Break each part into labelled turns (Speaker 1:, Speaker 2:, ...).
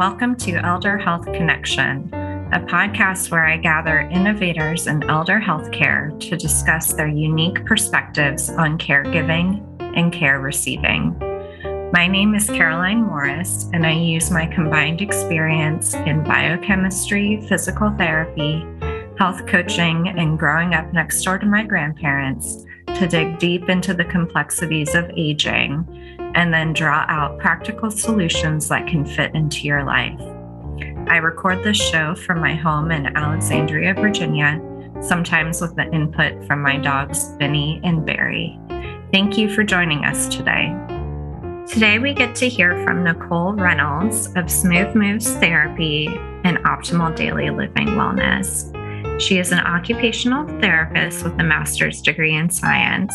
Speaker 1: welcome to Elder Health Connection, a podcast where I gather innovators in elder healthcare to discuss their unique perspectives on caregiving and care receiving. My name is Caroline Morris, and I use my combined experience in biochemistry, physical therapy, health coaching, and growing up next door to my grandparents to dig deep into the complexities of aging and then draw out practical solutions that can fit into your life. I record this show from my home in Alexandria, Virginia, sometimes with the input from my dogs, Benny and Barry. Thank you for joining us today. Today, we get to hear from Nicole Reynolds of Smooth Moves Therapy and Optimal Daily Living Wellness. She is an occupational therapist with a master's degree in science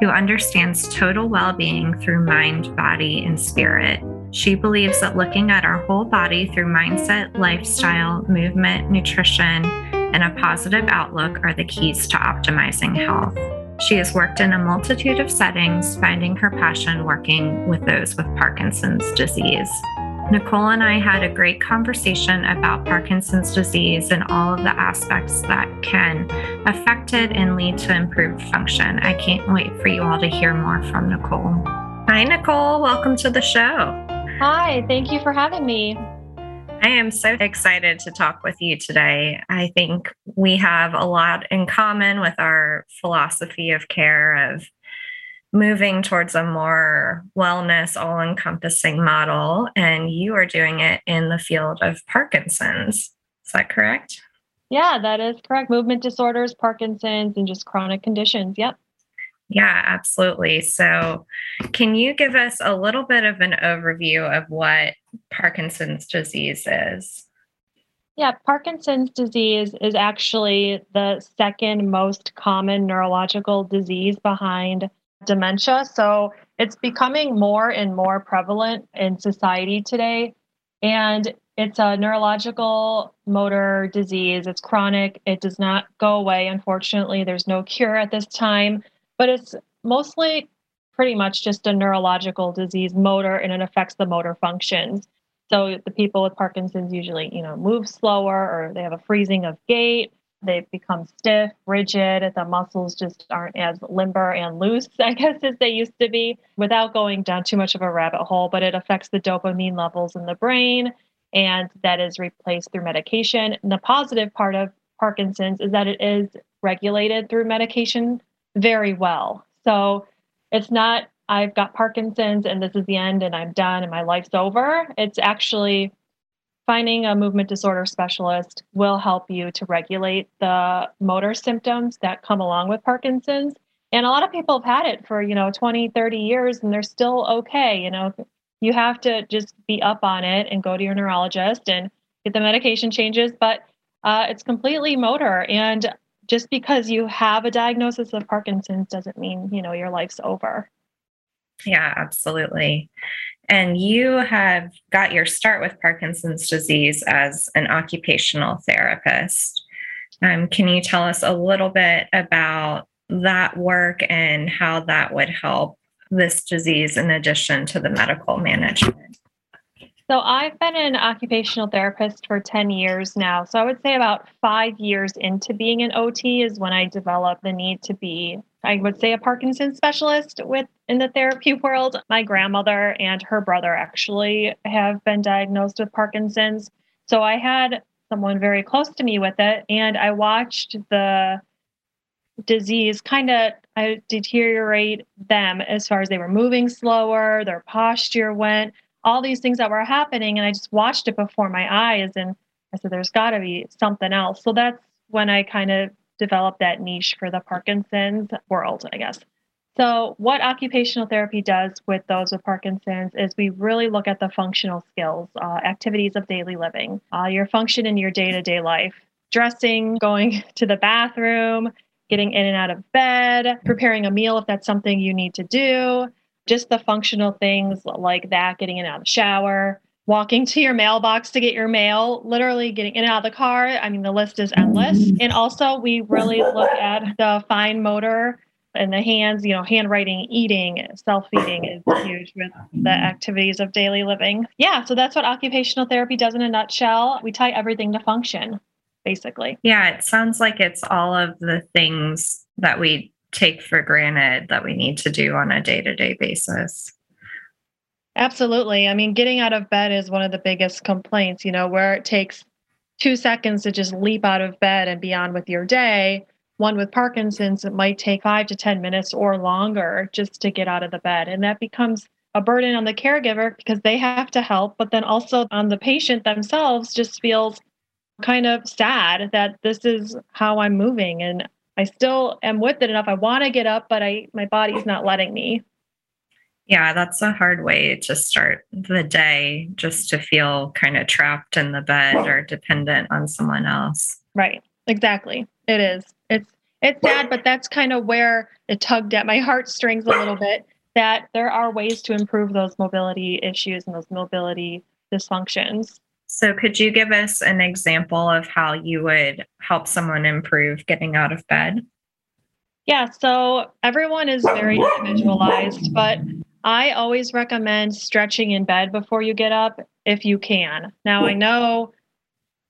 Speaker 1: who understands total well being through mind, body, and spirit. She believes that looking at our whole body through mindset, lifestyle, movement, nutrition, and a positive outlook are the keys to optimizing health. She has worked in a multitude of settings, finding her passion working with those with Parkinson's disease. Nicole and I had a great conversation about Parkinson's disease and all of the aspects that can affect it and lead to improved function. I can't wait for you all to hear more from Nicole. Hi, Nicole. Welcome to the show.
Speaker 2: Hi, thank you for having me.
Speaker 1: I am so excited to talk with you today. I think we have a lot in common with our philosophy of care of moving towards a more wellness, all encompassing model. And you are doing it in the field of Parkinson's. Is that correct?
Speaker 2: Yeah, that is correct. Movement disorders, Parkinson's, and just chronic conditions. Yep.
Speaker 1: Yeah, absolutely. So, can you give us a little bit of an overview of what Parkinson's disease is?
Speaker 2: Yeah, Parkinson's disease is actually the second most common neurological disease behind dementia. So it's becoming more and more prevalent in society today. And it's a neurological motor disease. It's chronic. It does not go away. Unfortunately, there's no cure at this time, but it's mostly pretty much just a neurological disease, motor, and it affects the motor functions. So the people with Parkinson's usually, you know, move slower or they have a freezing of gait they become stiff, rigid. The muscles just aren't as limber and loose, I guess, as they used to be, without going down too much of a rabbit hole. But it affects the dopamine levels in the brain, and that is replaced through medication. And the positive part of Parkinson's is that it is regulated through medication very well. So it's not, I've got Parkinson's and this is the end and I'm done and my life's over. It's actually finding a movement disorder specialist will help you to regulate the motor symptoms that come along with Parkinson's. And a lot of people have had it for, you know, 20, 30 years and they're still okay. You know, you have to just be up on it and go to your neurologist and get the medication changes. But uh, it's completely motor. And just because you have a diagnosis of Parkinson's doesn't mean, you know, your life's over.
Speaker 1: Yeah, absolutely. And you have got your start with Parkinson's disease as an occupational therapist. Um, can you tell us a little bit about that work and how that would help this disease in addition to the medical management?
Speaker 2: So, I've been an occupational therapist for 10 years now. So, I would say about five years into being an OT is when I developed the need to be I would say a Parkinson's specialist with in the therapy world. My grandmother and her brother actually have been diagnosed with Parkinson's. So I had someone very close to me with it and I watched the disease kind of I deteriorate them as far as they were moving slower, their posture went, all these things that were happening and I just watched it before my eyes and I said there's got to be something else. So that's when I kind of develop that niche for the Parkinson's world, I guess. So, what occupational therapy does with those with Parkinson's is we really look at the functional skills, uh, activities of daily living, uh, your function in your day to day life, dressing, going to the bathroom, getting in and out of bed, preparing a meal if that's something you need to do, just the functional things like that, getting in and out of the shower, walking to your mailbox to get your mail, literally getting in and out of the car. I mean, the list is endless. And also, we really look at the fine motor and the hands, you know, handwriting, eating, self feeding is huge with the activities of daily living. Yeah, so that's what occupational therapy does in a nutshell. We tie everything to function, basically.
Speaker 1: Yeah, it sounds like it's all of the things that we take for granted that we need to do on a day to day basis.
Speaker 2: Absolutely. I mean, getting out of bed is one of the biggest complaints, you know, where it takes two seconds to just leap out of bed and be on with your day one with Parkinson's, it might take five to 10 minutes or longer just to get out of the bed. And that becomes a burden on the caregiver because they have to help, but then also on the patient themselves just feels kind of sad that this is how I'm moving and I still am with it enough. I want to get up, but I my body's not letting me.
Speaker 1: Yeah, that's a hard way to start the day just to feel kind of trapped in the bed or dependent on someone else.
Speaker 2: Right. Exactly. It is. It's it's sad, but that's kind of where it tugged at my heartstrings a little bit. That there are ways to improve those mobility issues and those mobility dysfunctions.
Speaker 1: So, could you give us an example of how you would help someone improve getting out of bed?
Speaker 2: Yeah, so everyone is very individualized, but I always recommend stretching in bed before you get up if you can. Now, I know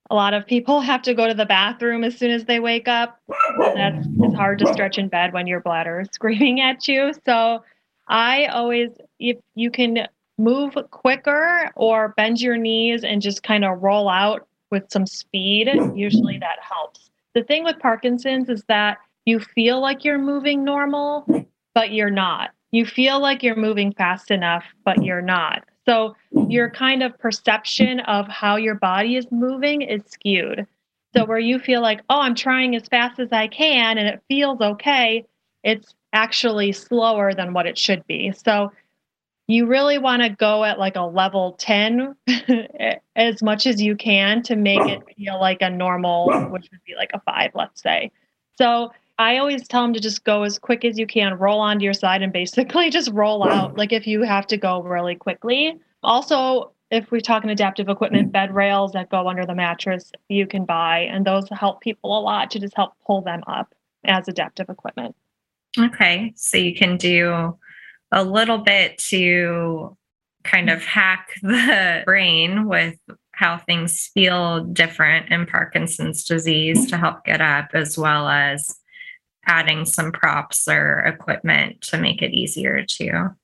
Speaker 2: a lot of people have to go to the bathroom as soon as they wake up. That's it's hard to stretch in bed when your bladder is screaming at you. So I always, if you can move quicker or bend your knees and just kind of roll out with some speed, usually that helps. The thing with Parkinson's is that you feel like you're moving normal, but you're not. You feel like you're moving fast enough, but you're not. So your kind of perception of how your body is moving is skewed. So where you feel like, oh, I'm trying as fast as I can and it feels okay, it's actually slower than what it should be. So you really want to go at like a level 10 as much as you can to make it feel like a normal, which would be like a five, let's say. So I always tell them to just go as quick as you can, roll onto your side, and basically just roll out. Like if you have to go really quickly. Also, if we talk in adaptive equipment, mm. bed rails that go under the mattress you can buy, and those help people a lot to just help pull them up as adaptive equipment.
Speaker 1: Okay, so you can do a little bit to kind of hack the brain with how things feel different in Parkinson's disease to help get up, as well as adding some props or equipment to make it easier to.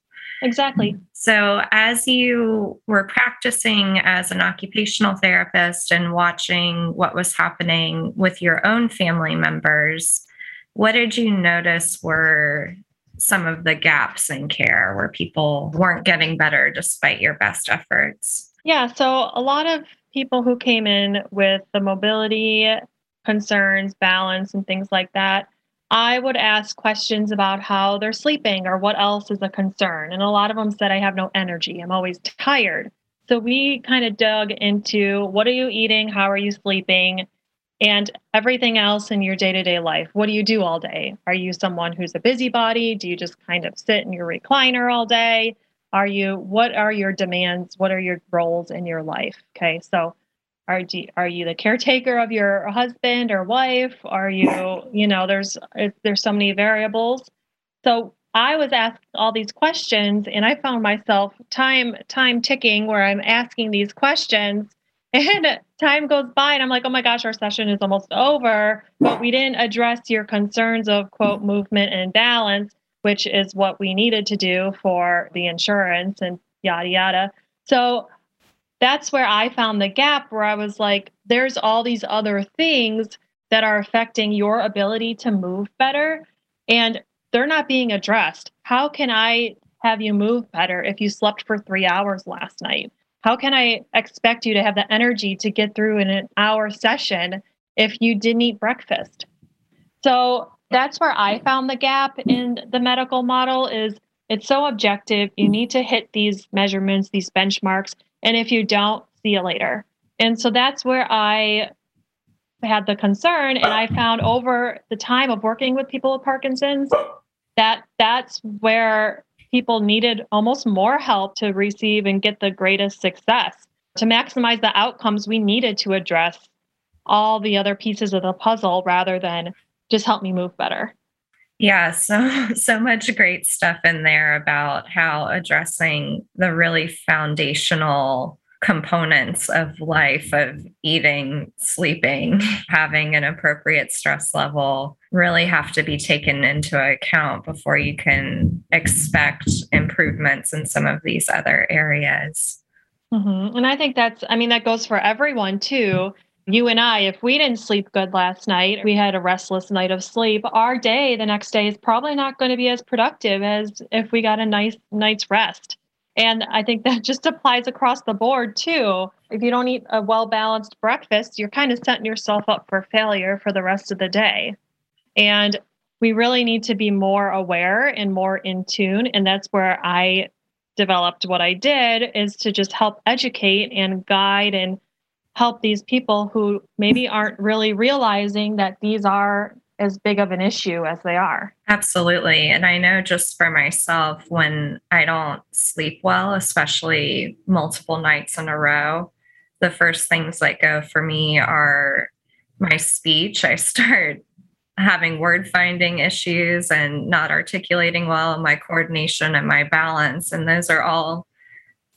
Speaker 2: Exactly.
Speaker 1: So, as you were practicing as an occupational therapist and watching what was happening with your own family members, what did you notice were some of the gaps in care where people weren't getting better despite your best efforts?
Speaker 2: Yeah, so a lot of people who came in with the mobility concerns, balance, and things like that I would ask questions about how they're sleeping or what else is a concern. And a lot of them said, I have no energy. I'm always tired. So we kind of dug into what are you eating? How are you sleeping? And everything else in your day to day life. What do you do all day? Are you someone who's a busybody? Do you just kind of sit in your recliner all day? Are you, what are your demands? What are your roles in your life? Okay. So are you, are you the caretaker of your husband or wife? Are you you know there's there's so many variables. So i was asked all these questions and i found myself time time ticking where i'm asking these questions and time goes by and i'm like oh my gosh our session is almost over. But we didn't address your concerns of quote movement and balance which is what we needed to do for the insurance and yada yada. So that's where I found the gap where I was like, there's all these other things that are affecting your ability to move better and they're not being addressed. How can I have you move better if you slept for three hours last night? How can I expect you to have the energy to get through in an hour session if you didn't eat breakfast? So that's where I found the gap in the medical model is it's so objective. You need to hit these measurements, these benchmarks, and if you don't, see you later. And so that's where I had the concern. And I found over the time of working with people with Parkinson's that that's where people needed almost more help to receive and get the greatest success. To maximize the outcomes, we needed to address all the other pieces of the puzzle rather than just help me move better.
Speaker 1: Yeah, so so much great stuff in there about how addressing the really foundational components of life of eating, sleeping, having an appropriate stress level really have to be taken into account before you can expect improvements in some of these other areas.
Speaker 2: Mm-hmm. And I think that's, I mean, that goes for everyone too. You and I, if we didn't sleep good last night, we had a restless night of sleep, our day the next day is probably not going to be as productive as if we got a nice night's rest. And I think that just applies across the board too. If you don't eat a well balanced breakfast, you're kind of setting yourself up for failure for the rest of the day. And we really need to be more aware and more in tune. And that's where I developed what I did is to just help educate and guide and help these people who maybe aren't really realizing that these are as big of an issue as they are.
Speaker 1: Absolutely. And I know just for myself, when I don't sleep well, especially multiple nights in a row, the first things that go for me are my speech. I start having word finding issues and not articulating well, my coordination and my balance. And those are all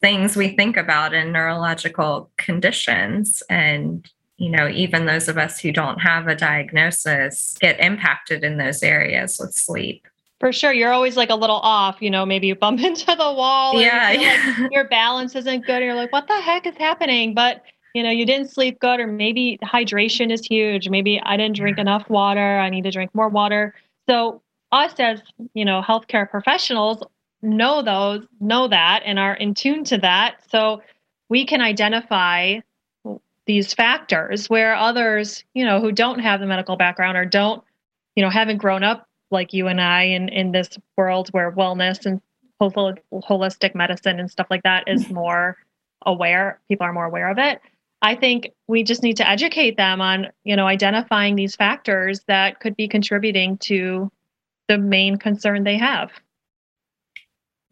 Speaker 1: things we think about in neurological conditions. And, you know, even those of us who don't have a diagnosis get impacted in those areas with sleep.
Speaker 2: For sure. You're always like a little off, you know, maybe you bump into the wall.
Speaker 1: Yeah. Yeah.
Speaker 2: Like your balance isn't good. And you're like, what the heck is happening? But you know, you didn't sleep good, or maybe hydration is huge. Maybe I didn't drink mm. enough water. I need to drink more water. So us as, you know, healthcare professionals know those, know that, and are in tune to that. So we can identify these factors where others, you know, who don't have the medical background or don't, you know, haven't grown up like you and I in, in this world where wellness and whole holistic medicine and stuff like that is more aware, people are more aware of it. I think we just need to educate them on, you know, identifying these factors that could be contributing to the main concern they have.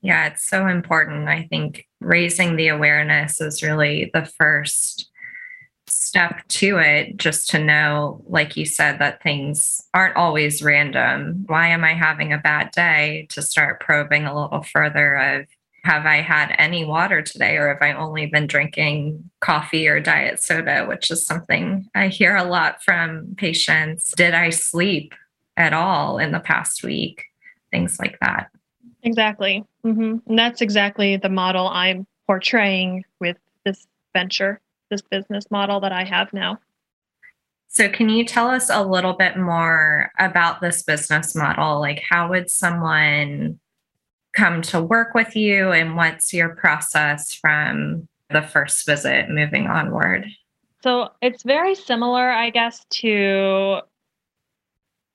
Speaker 1: Yeah, it's so important. I think raising the awareness is really the first step to it, just to know, like you said, that things aren't always random. Why am I having a bad day? To start probing a little further of have I had any water today or have I only been drinking coffee or diet soda, which is something I hear a lot from patients. Did I sleep at all in the past week? Things like that.
Speaker 2: Exactly. Mm-hmm. And that's exactly the model I'm portraying with this venture, this business model that I have now.
Speaker 1: So, can you tell us a little bit more about this business model? Like, how would someone come to work with you and what's your process from the first visit moving onward?
Speaker 2: So it's very similar, I guess, to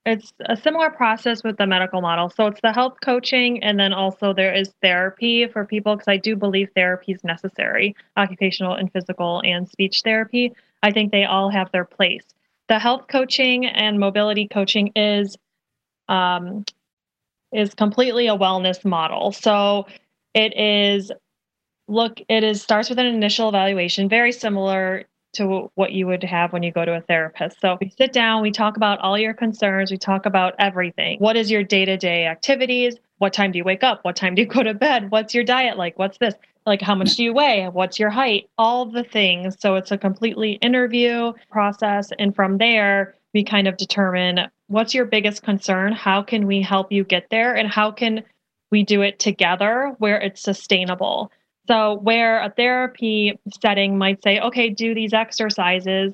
Speaker 2: it's a similar process with the medical model. So it's the health coaching, and then also there is therapy for people because I do believe therapy is necessary occupational and physical and speech therapy. I think they all have their place. The health coaching and mobility coaching is um, is completely a wellness model. So it is look it is starts with an initial evaluation very similar to what you would have when you go to a therapist. So we sit down, we talk about all your concerns, we talk about everything. What is your day-to-day activities? What time do you wake up? What time do you go to bed? What's your diet like? What's this? Like how much do you weigh? What's your height? All the things. So it's a completely interview process and from there we kind of determine what's your biggest concern? How can we help you get there? And how can we do it together where it's sustainable? So, where a therapy setting might say, okay, do these exercises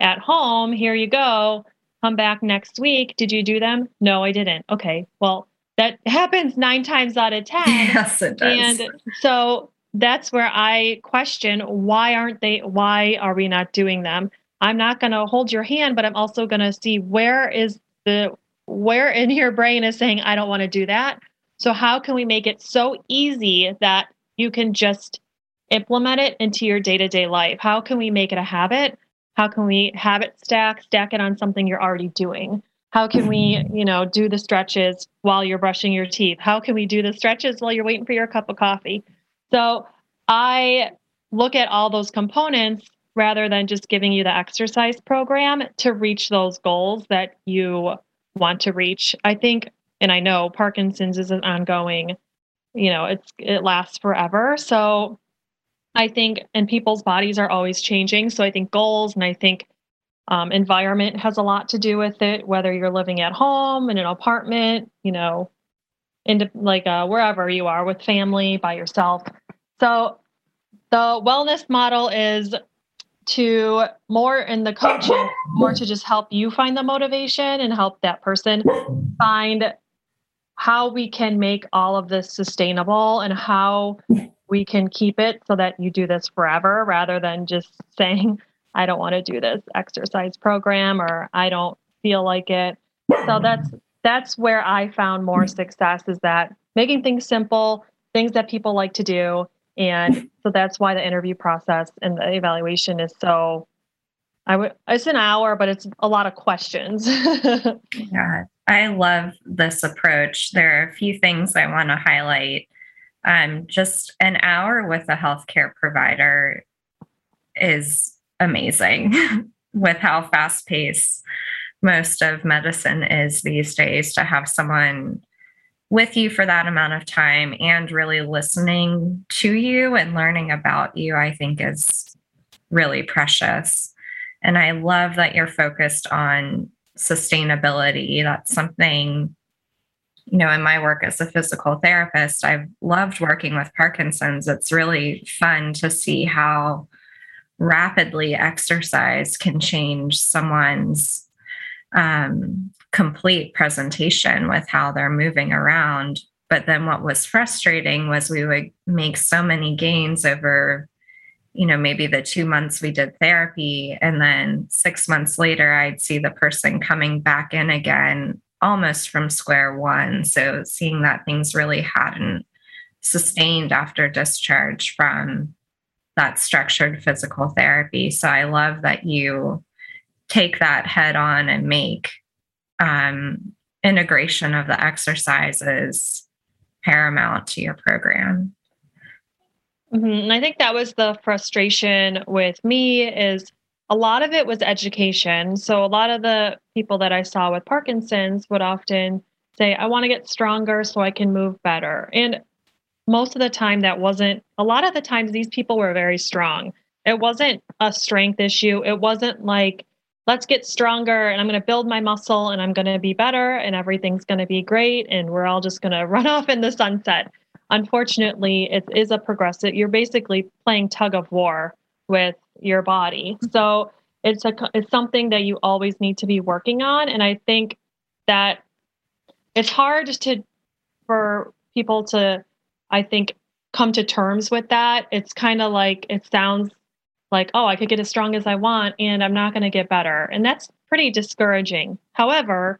Speaker 2: at home, here you go, come back next week. Did you do them? No, I didn't. Okay, well, that happens nine times out of 10.
Speaker 1: Yes, it does.
Speaker 2: And so that's where I question why aren't they, why are we not doing them? I'm not going to hold your hand, but I'm also going to see where is the where in your brain is saying I don't want to do that. So how can we make it so easy that you can just implement it into your day-to-day life? How can we make it a habit? How can we habit stack, stack it on something you're already doing? How can we, mm-hmm. you know, do the stretches while you're brushing your teeth? How can we do the stretches while you're waiting for your cup of coffee? So I look at all those components rather than just giving you the exercise program to reach those goals that you want to reach. I think And I know Parkinson's is an ongoing, you know, it's it lasts forever. So I think, and people's bodies are always changing. So I think goals and I think um, environment has a lot to do with it, whether you're living at home in an apartment, you know, into like uh, wherever you are with family, by yourself. So the wellness model is to more in the coaching, more to just help you find the motivation and help that person find how we can make all of this sustainable and how we can keep it so that you do this forever rather than just saying, I don't want to do this exercise program or I don't feel like it. So that's that's where I found more success is that making things simple, things that people like to do. And so that's why the interview process and the evaluation is so I would it's an hour, but it's a lot of questions.
Speaker 1: yeah. I love this approach. There are a few things I want to highlight. Um, just an hour with a healthcare provider is amazing with how fast paced most of medicine is these days to have someone with you for that amount of time and really listening to you and learning about you, I think is really precious. And I love that you're focused on sustainability. That's something, you know, in my work as a physical therapist, I've loved working with Parkinson's. It's really fun to see how rapidly exercise can change someone's um, complete presentation with how they're moving around. But then what was frustrating was we would make so many gains over, you know, maybe the two months we did therapy. And then six months later, I'd see the person coming back in again almost from square one. So seeing that things really hadn't sustained after discharge from that structured physical therapy. So I love that you take that head on and make um, integration of the exercises paramount to your program.
Speaker 2: Mm-hmm. And I think that was the frustration with me is a lot of it was education. So a lot of the people that I saw with Parkinson's would often say, I want to get stronger so I can move better. And most of the time that wasn't a lot of the times these people were very strong. It wasn't a strength issue. It wasn't like let's get stronger and I'm going to build my muscle and I'm going to be better and everything's going to be great and we're all just going to run off in the sunset. Unfortunately, it is a progressive, you're basically playing tug of war with your body. So it's a it's something that you always need to be working on and I think that it's hard to for people to I think come to terms with that. It's kind of like it sounds like, oh, I could get as strong as I want and I'm not going to get better. And that's pretty discouraging. However,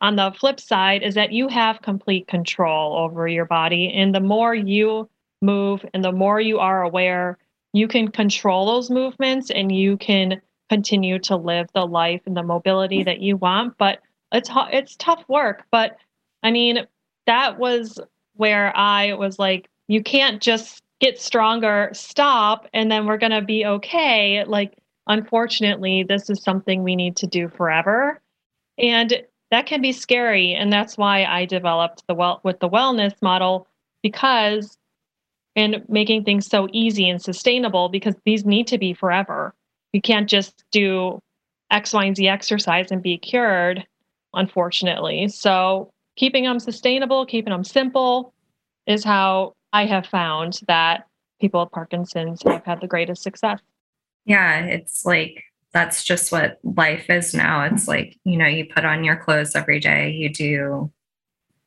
Speaker 2: on the flip side is that you have complete control over your body. And the more you move and the more you are aware, you can control those movements and you can continue to live the life and the mobility that you want. But it's it's tough work. But I mean, that was where I was like, you can't just get stronger, stop, and then we're going to be okay. Like, unfortunately, this is something we need to do forever. And that can be scary. And that's why I developed the well with the wellness model because and making things so easy and sustainable because these need to be forever. You can't just do X, Y, and Z exercise and be cured, unfortunately. So keeping them sustainable, keeping them simple is how I have found that people with Parkinson's have had the greatest success.
Speaker 1: Yeah, it's like that's just what life is now. It's like, you know, you put on your clothes every day, you do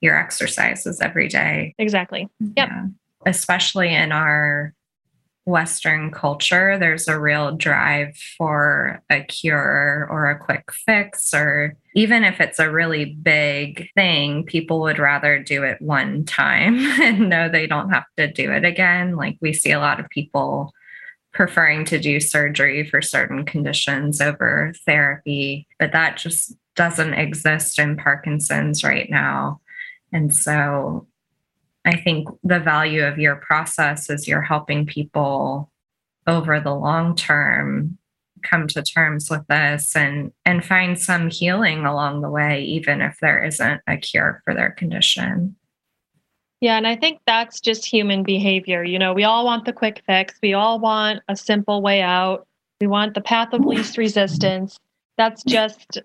Speaker 1: your exercises every day.
Speaker 2: Exactly. Yep. Yeah.
Speaker 1: Especially in our Western culture, there's a real drive for a cure or a quick fix, or even if it's a really big thing, people would rather do it one time and know they don't have to do it again. Like we see a lot of people preferring to do surgery for certain conditions over therapy, but that just doesn't exist in Parkinson's right now. And so I think the value of your process is you're helping people over the long term come to terms with this and and find some healing along the way even if there isn't a cure for their condition
Speaker 2: yeah and i think that's just human behavior you know we all want the quick fix we all want a simple way out we want the path of least resistance. That's just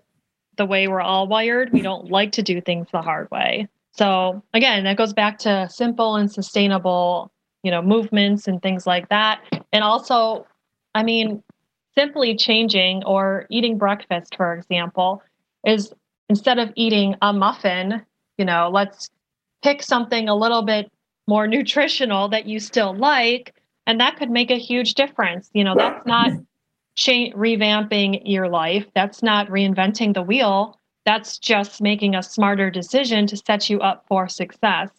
Speaker 2: the way we're all wired we don't like to do things the hard way. So again that goes back to simple and sustainable you know movements and things like that. And also i mean simply changing or eating breakfast, for example, is instead of eating a muffin, you know, let's pick something a little bit more nutritional that you still like. And that could make a huge difference. You know, that's not cha- revamping your life, that's not reinventing the wheel. That's just making a smarter decision to set you up for success.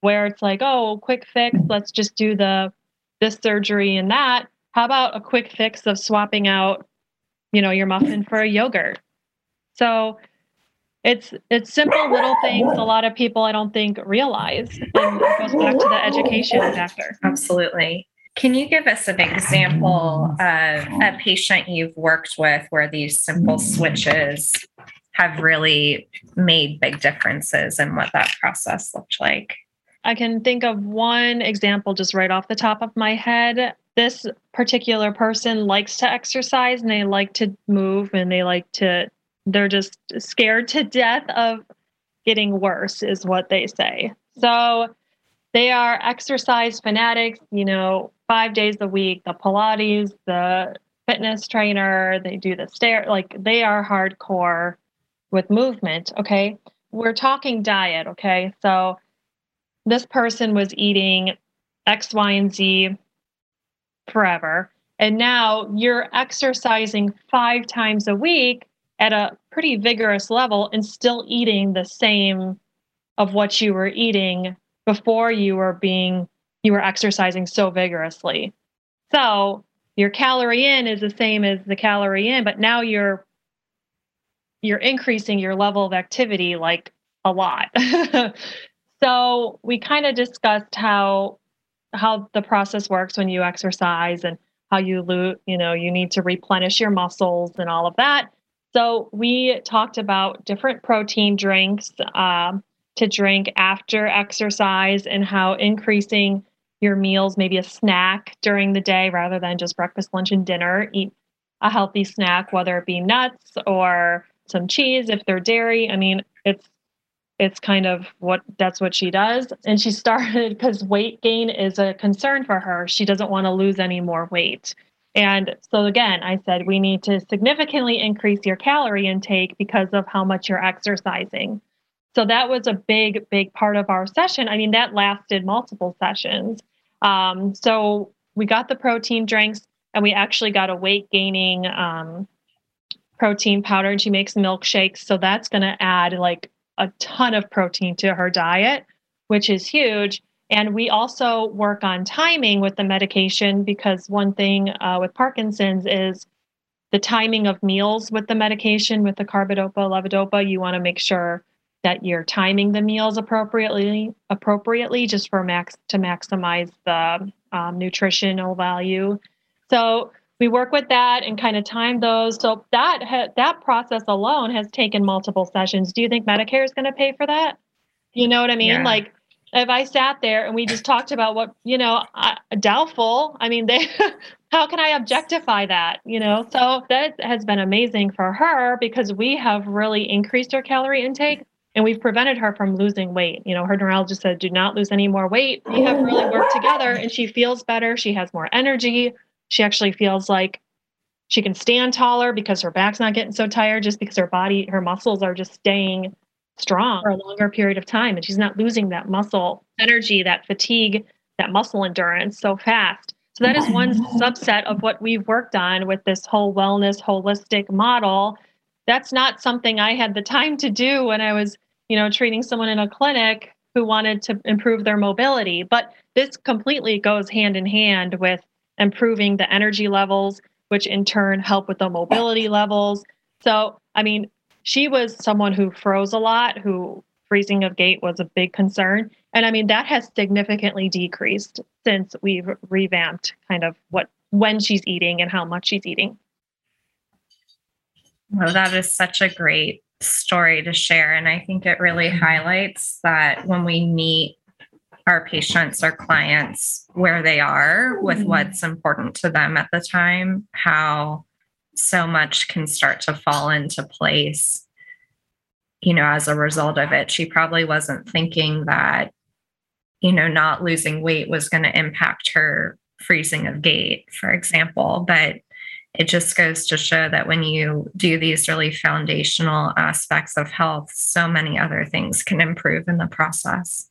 Speaker 2: Where it's like, oh, quick fix, let's just do the this surgery and that how about a quick fix of swapping out, you know, your muffin for a yogurt? So it's it's simple little things a lot of people I don't think realize. And it goes back to the education factor.
Speaker 1: Absolutely. Can you give us an example of a patient you've worked with where these simple switches have really made big differences in what that process looked like?
Speaker 2: I can think of one example just right off the top of my head this particular person likes to exercise and they like to move and they like to they're just scared to death of getting worse is what they say so they are exercise fanatics you know five days a week the pilates the fitness trainer they do the stair like they are hardcore with movement okay we're talking diet okay so this person was eating x y and z forever. And now you're exercising five times a week at a pretty vigorous level and still eating the same of what you were eating before you were being you were exercising so vigorously. So your calorie in is the same as the calorie in, but now you're you're increasing your level of activity like a lot. so we kind of discussed how how the process works when you exercise and how you lose, you know, you need to replenish your muscles and all of that. So we talked about different protein drinks um, to drink after exercise and how increasing your meals, maybe a snack during the day rather than just breakfast, lunch, and dinner. Eat a healthy snack, whether it be nuts or some cheese if they're dairy. I mean, it's it's kind of what that's what she does and she started because weight gain is a concern for her she doesn't want to lose any more weight and so again i said we need to significantly increase your calorie intake because of how much you're exercising. So that was a big big part of our session. I mean that lasted multiple sessions. Um, so we got the protein drinks and we actually got a weight gaining um, protein powder and she makes milkshakes. So that's going to add like a ton of protein to her diet, which is huge. And we also work on timing with the medication because one thing uh, with Parkinson's is the timing of meals with the medication, with the carbidopa, levodopa. You want to make sure that you're timing the meals appropriately, appropriately, just for max to maximize the um, nutritional value. So we work with that and kind of time those. So that ha- that process alone has taken multiple sessions. Do you think Medicare is going to pay for that? You know what I mean? Yeah. Like if I sat there and we just talked about what you know, I, doubtful. I mean, they. how can I objectify that? You know, so that has been amazing for her because we have really increased her calorie intake and we've prevented her from losing weight. You know, her neurologist said, "Do not lose any more weight." We have really worked together, and she feels better. She has more energy. She actually feels like she can stand taller because her back's not getting so tired just because her body, her muscles are just staying strong for a longer period of time. And she's not losing that muscle energy, that fatigue, that muscle endurance so fast. So that is one subset of what we've worked on with this whole wellness holistic model. That's not something I had the time to do when I was, you know, treating someone in a clinic who wanted to improve their mobility. But this completely goes hand in hand with improving the energy levels, which in turn help with the mobility levels. So, I mean, she was someone who froze a lot, who freezing of gait was a big concern. And I mean, that has significantly decreased since we've revamped kind of what when she's eating and how much she's eating.
Speaker 1: Well, that is such a great story to share. And I think it really highlights that when we meet our patients or clients where they are with mm-hmm. what's important to them at the time, how so much can start to fall into place, you know, as a result of it. She probably wasn't thinking that, you know, not losing weight was going to impact her freezing of gait, for example. But it just goes to show that when you do these really foundational aspects of health, so many other things can improve in the process.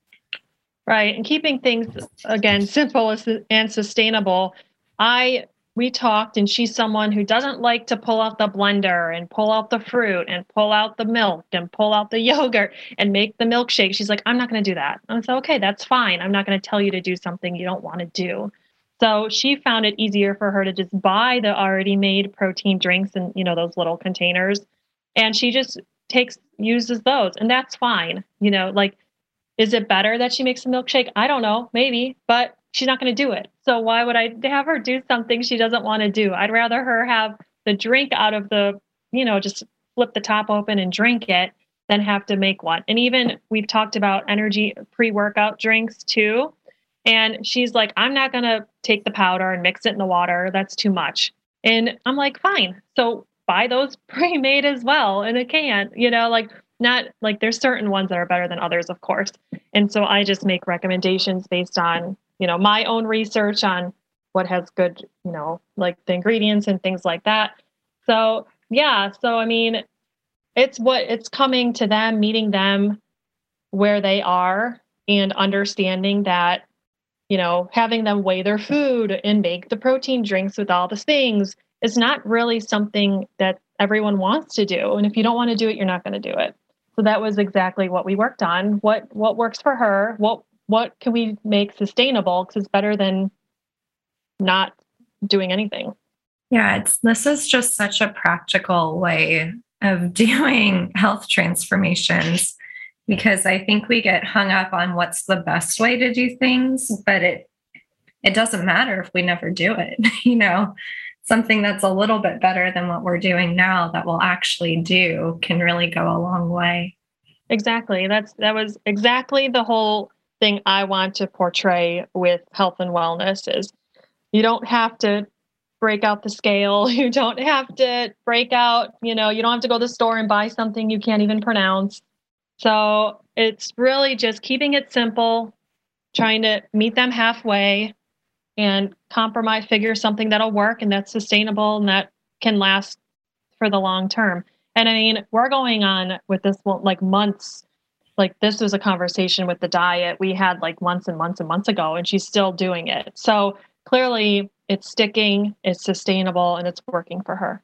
Speaker 2: Right. And keeping things, again, simple and sustainable. I, we talked, and she's someone who doesn't like to pull out the blender and pull out the fruit and pull out the milk and pull out the yogurt and make the milkshake. She's like, I'm not going to do that. I said, okay, that's fine. I'm not going to tell you to do something you don't want to do. So she found it easier for her to just buy the already made protein drinks and you know those little containers and she just takes uses those and that's fine. You know, like is it better that she makes a milkshake? I don't know, maybe, but she's not going to do it. So why would I have her do something she doesn't want to do? I'd rather her have the drink out of the, you know, just flip the top open and drink it than have to make one. And even we've talked about energy pre-workout drinks too. And she's like, I'm not going to take the powder and mix it in the water. That's too much. And I'm like, fine. So buy those pre made as well in a can, you know, like not like there's certain ones that are better than others, of course. And so I just make recommendations based on, you know, my own research on what has good, you know, like the ingredients and things like that. So, yeah. So, I mean, it's what it's coming to them, meeting them where they are and understanding that you know, having them weigh their food and make the protein drinks with all the things is not really something that everyone wants to do. And if you don't want to do it, you're not going to do it. So that was exactly what we worked on. What what works for her? What what can we make sustainable? Because it's better than not doing anything.
Speaker 1: Yeah, it's this is just such a practical way of doing health transformations because I think we get hung up on what's the best way to do things, but it it doesn't matter if we never do it. you know, something that's a little bit better than what we're doing now that we'll actually do can really go a long way.
Speaker 2: Exactly. That's that was exactly the whole thing I want to portray with health and wellness is you don't have to break out the scale. You don't have to break out, you know, you don't have to go to the store and buy something you can't even pronounce so it's really just keeping it simple, trying to meet them halfway and compromise, figure something that'll work and that's sustainable and that can last for the long term. And I mean, we're going on with this like months. Like this was a conversation with the diet we had like months and months and months ago, and she's still doing it. So clearly, it's sticking, it's sustainable, and it's working for her.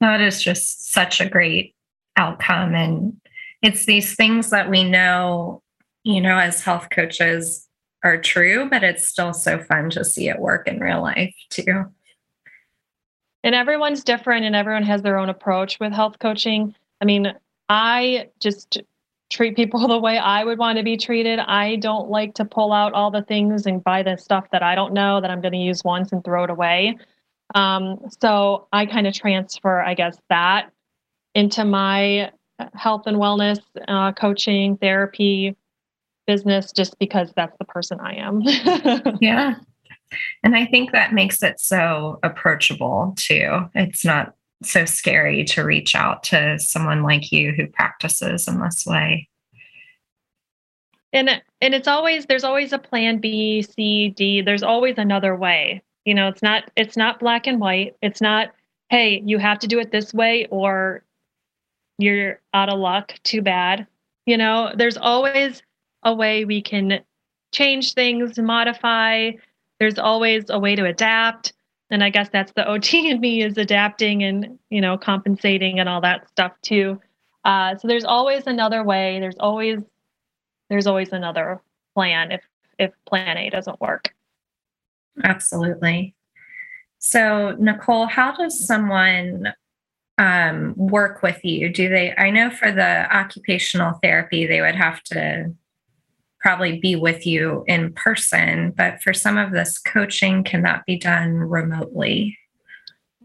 Speaker 1: That is just such a great outcome. And it's these things that we know, you know, as health coaches are true, but it's still so fun to see it work in real life too.
Speaker 2: And everyone's different and everyone has their own approach with health coaching. I mean, I just treat people the way I would want to be treated. I don't like to pull out all the things and buy the stuff that I don't know that I'm going to use once and throw it away. Um, so I kind of transfer, I guess, that into my health and wellness, uh, coaching, therapy, business, just because that's the person I am.
Speaker 1: yeah. And I think that makes it so approachable too. It's not so scary to reach out to someone like you who practices in this way.
Speaker 2: And and it's always there's always a plan B, C, D. There's always another way. You know, it's not it's not black and white. It's not hey, you have to do it this way or you're out of luck, too bad. You know, there's always a way we can change things, modify. There's always a way to adapt. And I guess that's the OT in me is adapting and, you know, compensating and all that stuff too. Uh, so there's always another way. There's always there's always another plan if if plan A doesn't work.
Speaker 1: Absolutely. So, Nicole, how does someone um, work with you? Do they? I know for the occupational therapy, they would have to probably be with you in person, but for some of this coaching, can that be done remotely?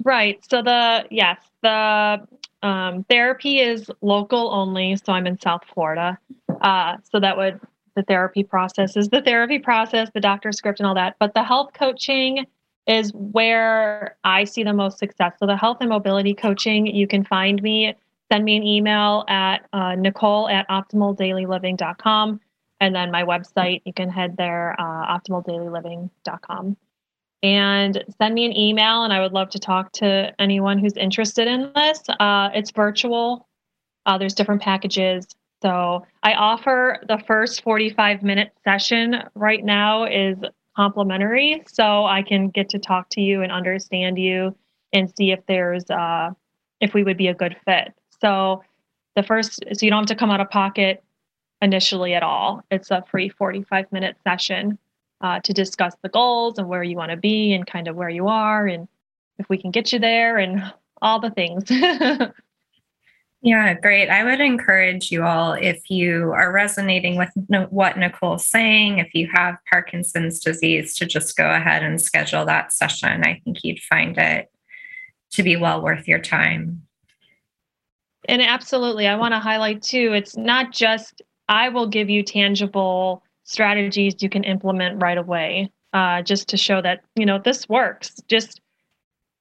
Speaker 2: Right. So the yes, the um, therapy is local only. So I'm in South Florida. Uh, so that would the therapy process is the therapy process, the doctor script, and all that. But the health coaching is where I see the most success. So the health and mobility coaching, you can find me. Send me an email at uh, Nicole at optimaldailyliving.com. And then my website, you can head there, uh, optimaldailyliving.com and send me an email. And I would love to talk to anyone who's interested in this. Uh, it's virtual, uh, there's different packages. So I offer the first 45 minute session right now is complimentary. So I can get to talk to you and understand you and see if there's, uh, if we would be a good fit. So the first, so you don't have to come out of pocket initially at all. It's a free 45 minute session uh, to discuss the goals and where you want to be and kind of where you are and if we can get you there and all the things.
Speaker 1: yeah, great. I would encourage you all if you are resonating with what Nicole's saying, if you have Parkinson's disease, to just go ahead and schedule that session. I think you'd find it to be well worth your time.
Speaker 2: And absolutely, I want to highlight too, it's not just I will give you tangible strategies you can implement right away uh, just to show that you know this works. Just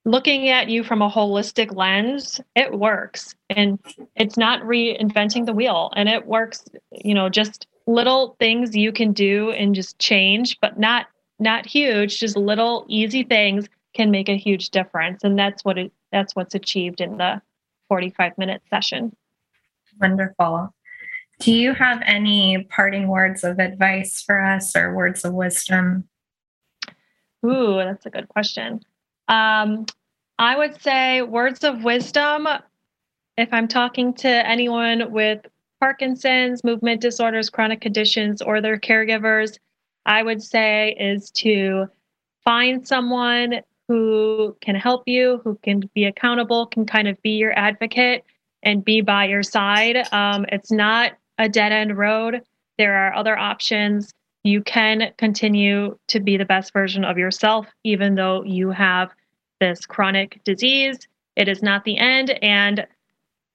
Speaker 2: looking at you from a holistic lens it works. And it's not reinventing the wheel and it works you know just little things you can do and just change but not not huge just little easy things can make a huge difference. And that's what it that's what's achieved in the 45 minute session.
Speaker 1: Wonderful do you have any parting words of advice for us or words of wisdom?
Speaker 2: Ooh, that's a good question. Um, I would say words of wisdom. If I'm talking to anyone with Parkinson's, movement disorders, chronic conditions, or their caregivers, I would say is to find someone who can help you, who can be accountable, can kind of be your advocate and be by your side. Um, it's not a dead end road. There are other options. You can continue to be the best version of yourself, even though you have this chronic disease. It is not the end. And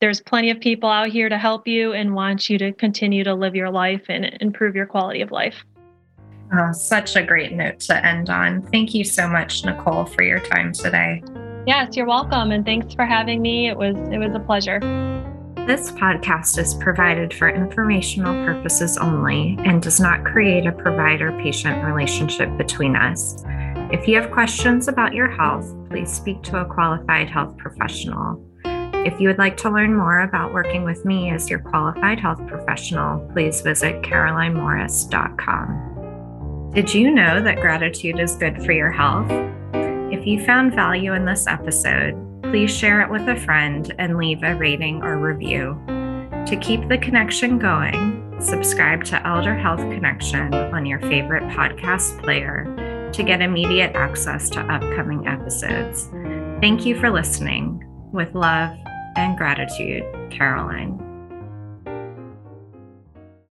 Speaker 2: there's plenty of people out here to help you and want you to continue to live your life and improve your quality of life.
Speaker 1: Oh, such a great note to end on. Thank you so much, Nicole, for your time today.
Speaker 2: Yes, you're welcome. And thanks for having me. It was it was a pleasure.
Speaker 1: This podcast is provided for informational purposes only and does not create a provider patient relationship between us. If you have questions about your health, please speak to a qualified health professional. If you would like to learn more about working with me as your qualified health professional, please visit carolinemorris.com. Did you know that gratitude is good for your health? If you found value in this episode, please share it with a friend and leave a rating or review. To keep the connection going, subscribe to Elder Health Connection on your favorite podcast player to get immediate access to upcoming episodes. Thank you for listening. With love and gratitude, Caroline.